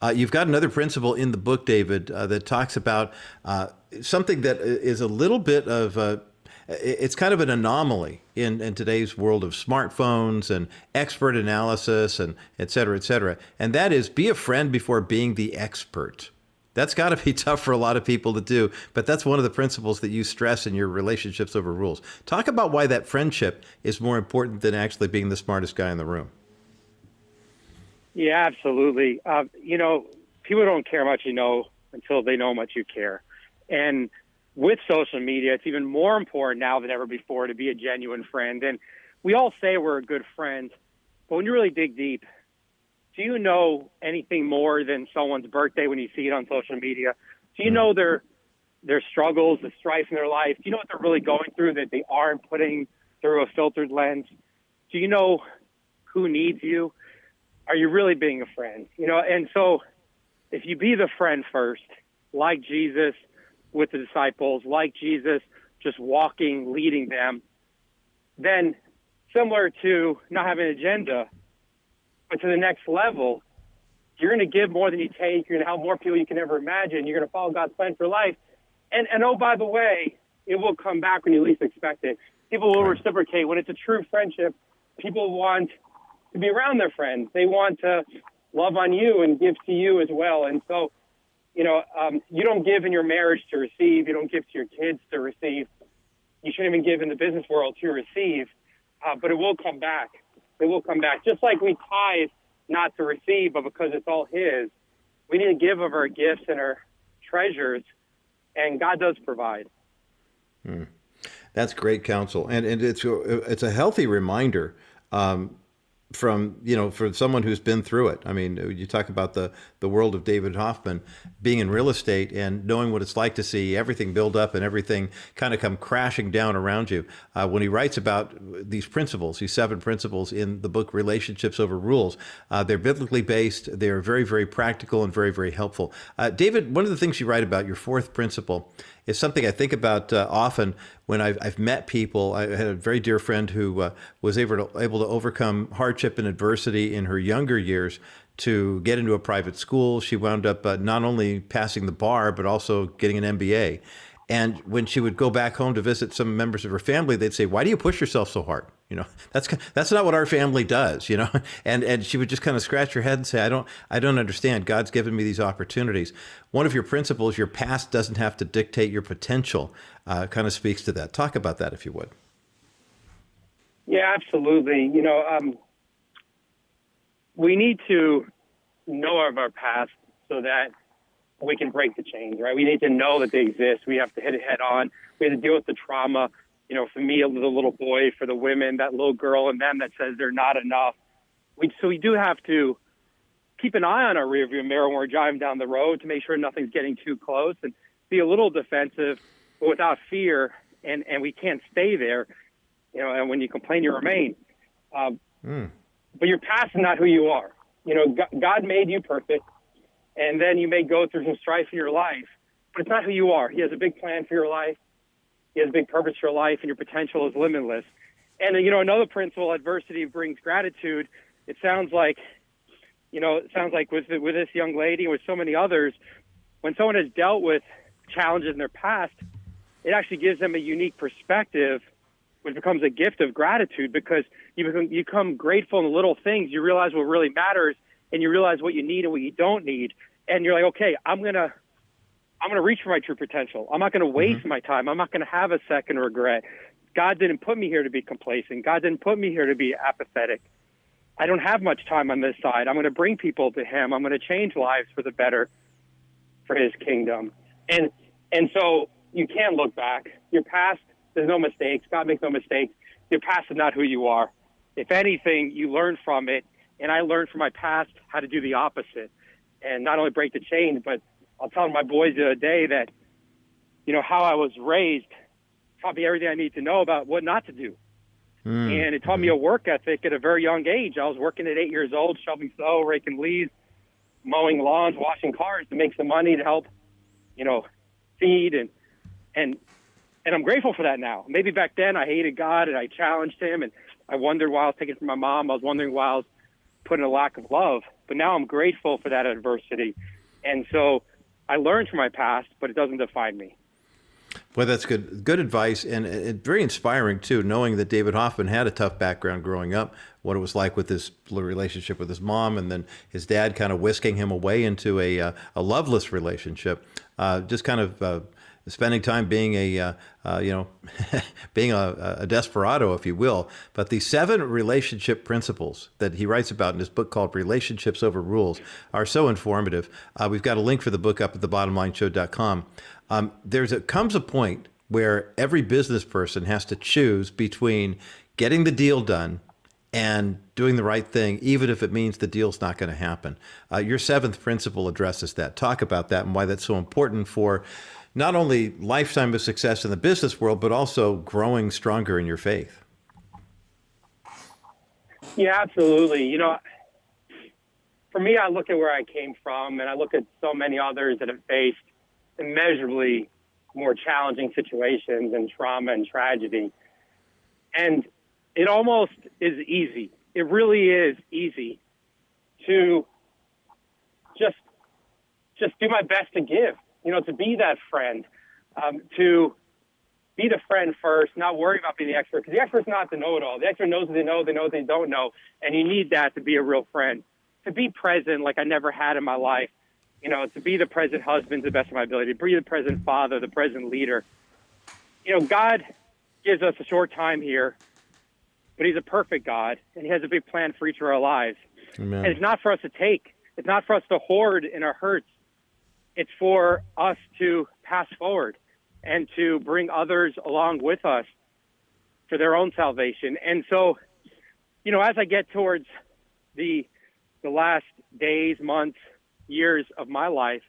Uh, you've got another principle in the book, David, uh, that talks about uh, something that is a little bit of a it's kind of an anomaly in, in today's world of smartphones and expert analysis and et cetera, et cetera. And that is be a friend before being the expert. That's got to be [LAUGHS] tough for a lot of people to do, but that's one of the principles that you stress in your relationships over rules. Talk about why that friendship is more important than actually being the smartest guy in the room. Yeah, absolutely. Uh, you know, people don't care much you know until they know much you care. And with social media, it's even more important now than ever before to be a genuine friend. And we all say we're a good friend, but when you really dig deep, do you know anything more than someone's birthday when you see it on social media? Do you know their their struggles, the strife in their life? Do you know what they're really going through that they aren't putting through a filtered lens? Do you know who needs you? Are you really being a friend? You know, and so if you be the friend first, like Jesus with the disciples, like Jesus just walking, leading them, then similar to not having an agenda, but to the next level, you're going to give more than you take. You're going to help more people you can ever imagine. You're going to follow God's plan for life. And, and oh, by the way, it will come back when you least expect it. People will reciprocate. When it's a true friendship, people want to be around their friends. They want to love on you and give to you as well. And so, you know, um, you don't give in your marriage to receive. You don't give to your kids to receive. You shouldn't even give in the business world to receive. Uh, but it will come back. It will come back. Just like we tithe not to receive, but because it's all His, we need to give of our gifts and our treasures, and God does provide. That's great counsel, and and it's a, it's a healthy reminder um, from you know for someone who's been through it. I mean you talk about the the world of david hoffman being in real estate and knowing what it's like to see everything build up and everything kind of come crashing down around you. Uh, when he writes about these principles these seven principles in the book relationships over rules uh, they're biblically based they're very very practical and very very helpful. Uh, david one of the things you write about your fourth principle is something I think about uh, often when I've, I've, met people. I had a very dear friend who uh, was able to, able to overcome hardship and adversity in her younger years to get into a private school. She wound up uh, not only passing the bar, but also getting an MBA. And when she would go back home to visit some members of her family, they'd say, "Why do you push yourself so hard?" You know, [LAUGHS] that's that's not what our family does. You know, [LAUGHS] and and she would just kind of scratch her head and say, "I don't I don't understand. God's given me these opportunities." One of your principles, your past doesn't have to dictate your potential, uh, kind of speaks to that. Talk about that if you would. Yeah, absolutely. You know, um, we need to know of our past so that we can break the chains, right? We need to know that they exist. We have to hit it head on. We have to deal with the trauma. You know, for me, the little boy, for the women, that little girl in them that says they're not enough. We, so we do have to keep an eye on our rearview mirror when we're driving down the road to make sure nothing's getting too close and be a little defensive, but without fear. And, and we can't stay there. You know, and when you complain, you remain. Um, mm. But your past is not who you are. You know, God made you perfect and then you may go through some strife in your life, but it's not who you are. He has a big plan for your life. He has a big purpose for life, and your potential is limitless. And you know, another principle: adversity brings gratitude. It sounds like, you know, it sounds like with with this young lady and with so many others, when someone has dealt with challenges in their past, it actually gives them a unique perspective, which becomes a gift of gratitude because you become you become grateful in the little things. You realize what really matters and you realize what you need and what you don't need, and you're like, okay, I'm gonna I'm gonna reach for my true potential. I'm not gonna mm-hmm. waste mm-hmm. my time. I'm not gonna have a second regret. God didn't put me here to be complacent. God didn't put me here to be apathetic. I don't have much time on this side. I'm going to bring people to Him. I'm going to change lives for the better for His kingdom. And and so you can't look back. Your past, there's no mistakes. God makes no mistakes. Your past is not who you are. If anything, you learn from it and I learned from my past how to do the opposite and not only break the chain, but I'll tell my boys the other day that, you know, how I was raised taught me everything I need to know about what not to do. Mm. And it taught me a work ethic at a very young age. I was working at eight years old, shoveling snow, raking leaves, mowing lawns, washing cars to make some money to help, you know, feed and and and I'm grateful for that now. Maybe back then I hated God and I challenged him and I wondered why I was taking from my mom. I was wondering why I was put in a lack of love. But now I'm grateful for that adversity. And so I learned from my past, but it doesn't define me. Well, that's good. Good advice, and, and, very inspiring too. Knowing that David Hoffman had a tough background growing up, what it was like with his relationship with his mom, and then his dad kind of whisking him away into a uh, a loveless relationship. Uh, just kind of uh, spending time being a uh, uh, you know [LAUGHS] being a, a, desperado, if you will. But the seven relationship principles that he writes about in his book called Relationships Over Rules are so informative. Uh, we've got a link for the book up at thebottomlineshow.com. Um, there's a comes a point where every business person has to choose between getting the deal done and doing the right thing, even if it means the deal's not going to happen. Uh, your seventh principle addresses that. Talk about that and why that's so important for not only lifetime of success in the business world, but also growing stronger in your faith. Yeah, absolutely. You know, for me, I look at where I came from and I look at so many others that have faced immeasurably more challenging situations and trauma and tragedy. And it almost is easy. It really is easy to just just do my best to give you know, to be that friend, um, to be the friend first, not worry about being the expert, because the expert's not the know-it-all. The expert knows what they know, they know what they don't know, and you need that to be a real friend. To be present like I never had in my life, you know, to be the present husband to the best of my ability, to be the present father, the present leader. You know, God gives us a short time here, but He's a perfect God, and He has a big plan for each of our lives. Amen. And it's not for us to take. It's not for us to hoard in our hurts it's for us to pass forward and to bring others along with us for their own salvation. And so you know, as I get towards the the last days, months, years of my life,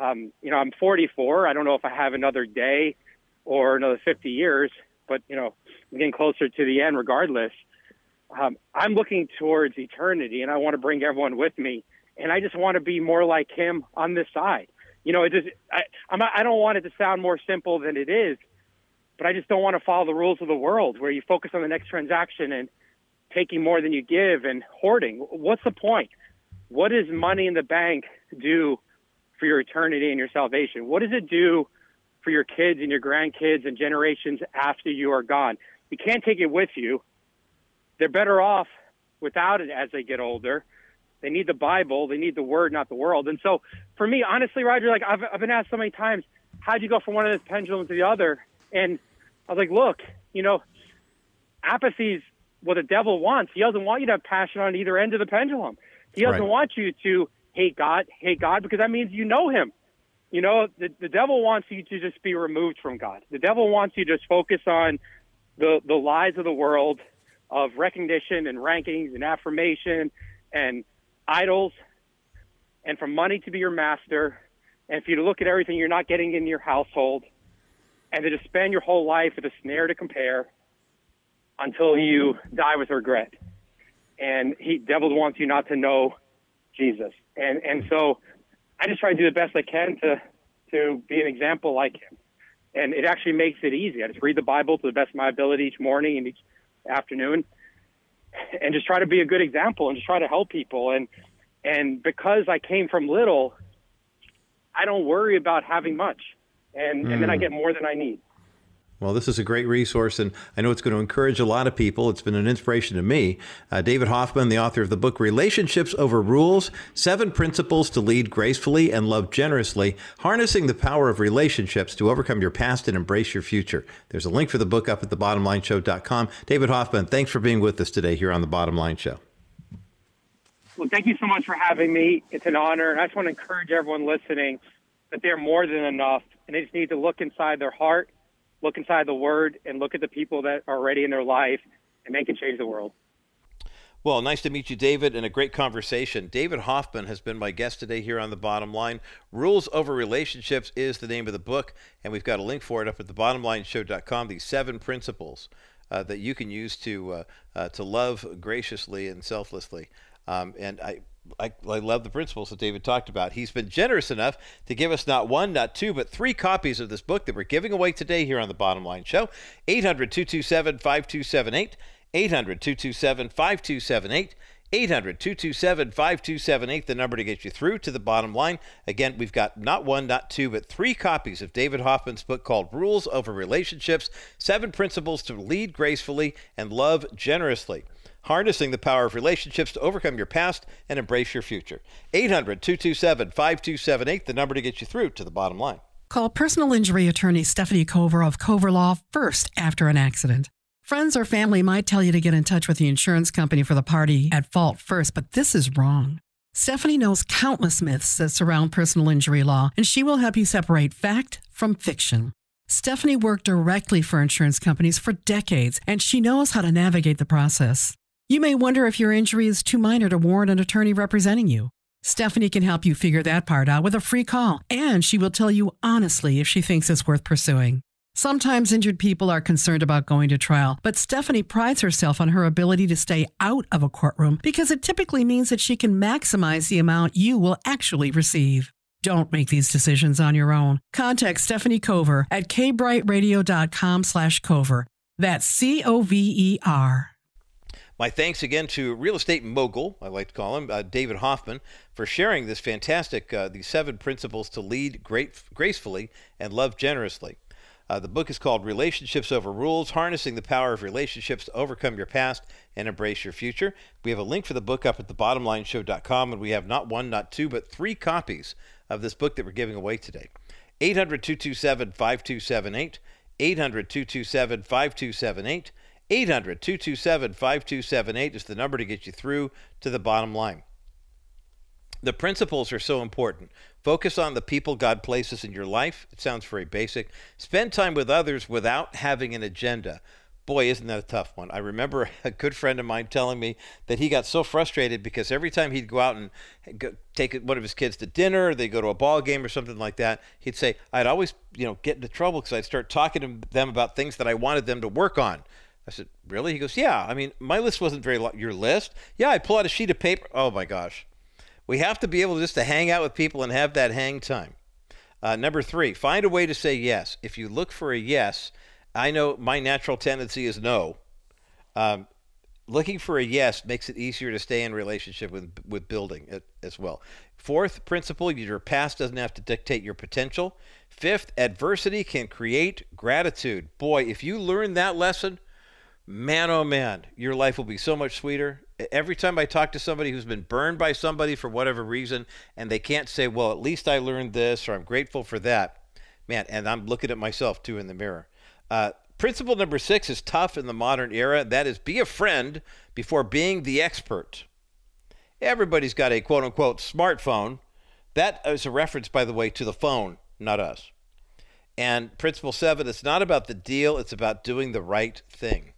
um, you know, I'm 44. I don't know if I have another day or another 50 years, but you know, I'm getting closer to the end regardless. Um, I'm looking towards eternity, and I want to bring everyone with me. And I just want to be more like him on this side. You know, it just I I'm not, I don't want it to sound more simple than it is, but I just don't want to follow the rules of the world where you focus on the next transaction and taking more than you give and hoarding. What's the point? What does money in the bank do for your eternity and your salvation? What does it do for your kids and your grandkids and generations after you are gone? You can't take it with you. They're better off without it as they get older. They need the Bible. They need the Word, not the world. And so, for me, honestly, Roger, like I've, I've been asked so many times, how'd you go from one of those pendulums to the other? And I was like, look, you know, apathy's what the devil wants. He doesn't want you to have passion on either end of the pendulum. He doesn't right. want you to hate God, hate God, because that means you know Him. You know, the, the devil wants you to just be removed from God. The devil wants you to just focus on the, the lies of the world of recognition and rankings and affirmation and idols and for money to be your master and for you to look at everything you're not getting in your household and to just spend your whole life with a snare to compare until you die with regret. And he devil wants you not to know Jesus. And and so I just try to do the best I can to to be an example like him. And it actually makes it easy. I just read the Bible to the best of my ability each morning and each afternoon [LAUGHS] and just try to be a good example and just try to help people and and because I came from little, I don't worry about having much. And mm. and then I hmm. get more than I need. Well, this is a great resource, and I know it's going to encourage a lot of people. It's been an inspiration to me. Uh, David Hoffman, the author of the book Relationships Over Rules Seven Principles to Lead Gracefully and Love Generously, Harnessing the Power of Relationships to Overcome Your Past and Embrace Your Future. There's a link for the book up at thebottomlineshow.com. David Hoffman, thanks for being with us today here on The Bottom Line Show. Well, thank you so much for having me. It's an honor. I just want to encourage everyone listening that they're more than enough, and they just need to look inside their heart look inside the Word and look at the people that are already in their life, and they can change the world. Well, nice to meet you, David, and a great conversation. David Hoffman has been my guest today here on The Bottom Line. Rules Over Relationships is the name of the book, and we've got a link for it up at thebottomlineshow.com. These seven principles uh, that you can use to uh, uh, to love graciously and selflessly. Um, and I I, I, love the principles that David talked about. He's been generous enough to give us not one, not two, but three copies of this book that we're giving away today here on the Bottom Line Show. 800 227 5278. 800 227 5278. 800 227 5278, the number to get you through to the bottom line. Again, we've got not one, not two, but three copies of David Hoffman's book called Rules Over Relationships Seven Principles to Lead Gracefully and Love Generously harnessing the power of relationships to overcome your past and embrace your future. 800 227 5278, the number to get you through to the bottom line. Call personal injury attorney Stephanie Cover of Cover Law first after an accident. Friends or family might tell you to get in touch with the insurance company for the party at fault first, but this is wrong. Stephanie knows countless myths that surround personal injury law, and she will help you separate fact from fiction. Stephanie worked directly for insurance companies for decades, and she knows how to navigate the process. You may wonder if your injury is too minor to warrant an attorney representing you. Stephanie can help you figure that part out with a free call, and she will tell you honestly if she thinks it's worth pursuing. Sometimes injured people are concerned about going to trial, but Stephanie prides herself on her ability to stay out of a courtroom because it typically means that she can maximize the amount you will actually receive. Don't make these decisions on your own. Contact Stephanie Cover at kbrightradio.com slash cover. That's C-O-V-E-R. My thanks again to real estate mogul, I like to call him, uh, David Hoffman, for sharing this fantastic, uh, these seven principles to lead great, gracefully and love generously. Uh, the book is called Relationships Over Rules Harnessing the Power of Relationships to Overcome Your Past and Embrace Your Future. We have a link for the book up at thebottomlineshow.com, and we have not one, not two, but three copies of this book that we're giving away today. 800 227 5278. 800 227 5278. 800 227 5278 is the number to get you through to the bottom line. The principles are so important. Focus on the people God places in your life. It sounds very basic. Spend time with others without having an agenda. Boy, isn't that a tough one. I remember [LAUGHS] a good friend of mine telling me that he got so frustrated because every time he'd go out and go, take one of his kids to dinner, or they'd go to a ball game or something like that, he'd say, I'd always, you know, get into trouble because I'd start talking to them about things that I wanted them to work on. I said, Really? He goes, Yeah. I mean, my list wasn't very long. Your list? Yeah, I pull out a sheet of paper. Oh my gosh. We have to be able just to hang out with people and have that hang time. Uh, number three, find a way to say yes. If you look for a yes, I know my natural tendency is no. Um, looking for a yes makes it easier to stay in relationship with with building it as well. Fourth principle, your past doesn't have to dictate your potential. Fifth, adversity can create gratitude. Boy, if you learn that lesson, man oh man, your life will be so much sweeter. Every time I talk to somebody who's been burned by somebody for whatever reason and they can't say, "Well, at least I learned this" or "I'm grateful for that." Man, and I'm looking at myself too in the mirror. Uh, principle number six is tough in the modern era. That is, be a friend before being the expert. Everybody's got a quote unquote smartphone. That is a reference, by the way, to the phone, not us. And principle seven, it's not about the deal, it's about doing the right thing.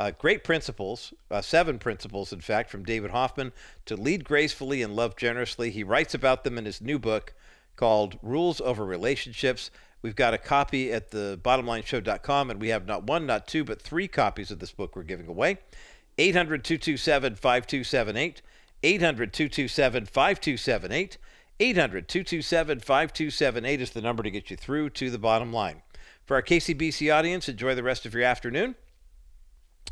Uh, great principles, uh, seven principles, in fact, from David Hoffman to lead gracefully and love generously. He writes about them in his new book called Rules Over Relationships. We've got a copy at the bottomlineshow.com, and we have not one, not two, but three copies of this book we're giving away. 800 227 5278. 800 227 5278. 800 227 5278 is the number to get you through to the bottom line. For our KCBC audience, enjoy the rest of your afternoon.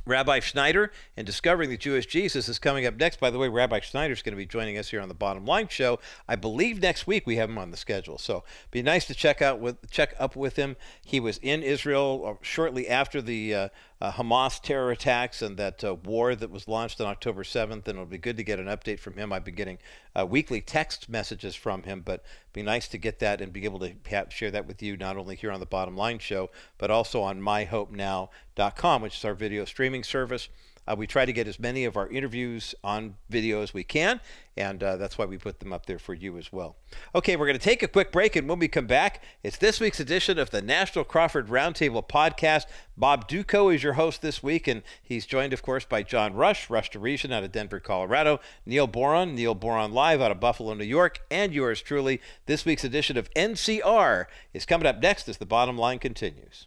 Rabbi Schneider and Discovering the Jewish Jesus is coming up next. By the way, Rabbi Schneider is going to be joining us here on the Bottom Line Show. I believe next week we have him on the schedule, so be nice to check out with check up with him. He was in Israel uh, shortly after the uh, uh, Hamas terror attacks and that uh, war that was launched on October 7th, and it'll be good to get an update from him. I've been getting uh, weekly text messages from him, but be nice to get that and be able to have, share that with you not only here on the Bottom Line Show, but also on myhopenow.com, which is our video streaming service. Uh, we try to get as many of our interviews on video as we can, and uh, that's why we put them up there for you as well. Okay, we're going to take a quick break, and when we come back, it's this week's edition of the National Crawford Roundtable podcast. Bob Dutko is your host this week, and he's joined, of course, by John Rush, Rush to Reason out of Denver, Colorado, Neil Boron, Neil Boron Live out of Buffalo, New York, and yours truly. This week's edition of NCR is coming up next as the bottom line continues.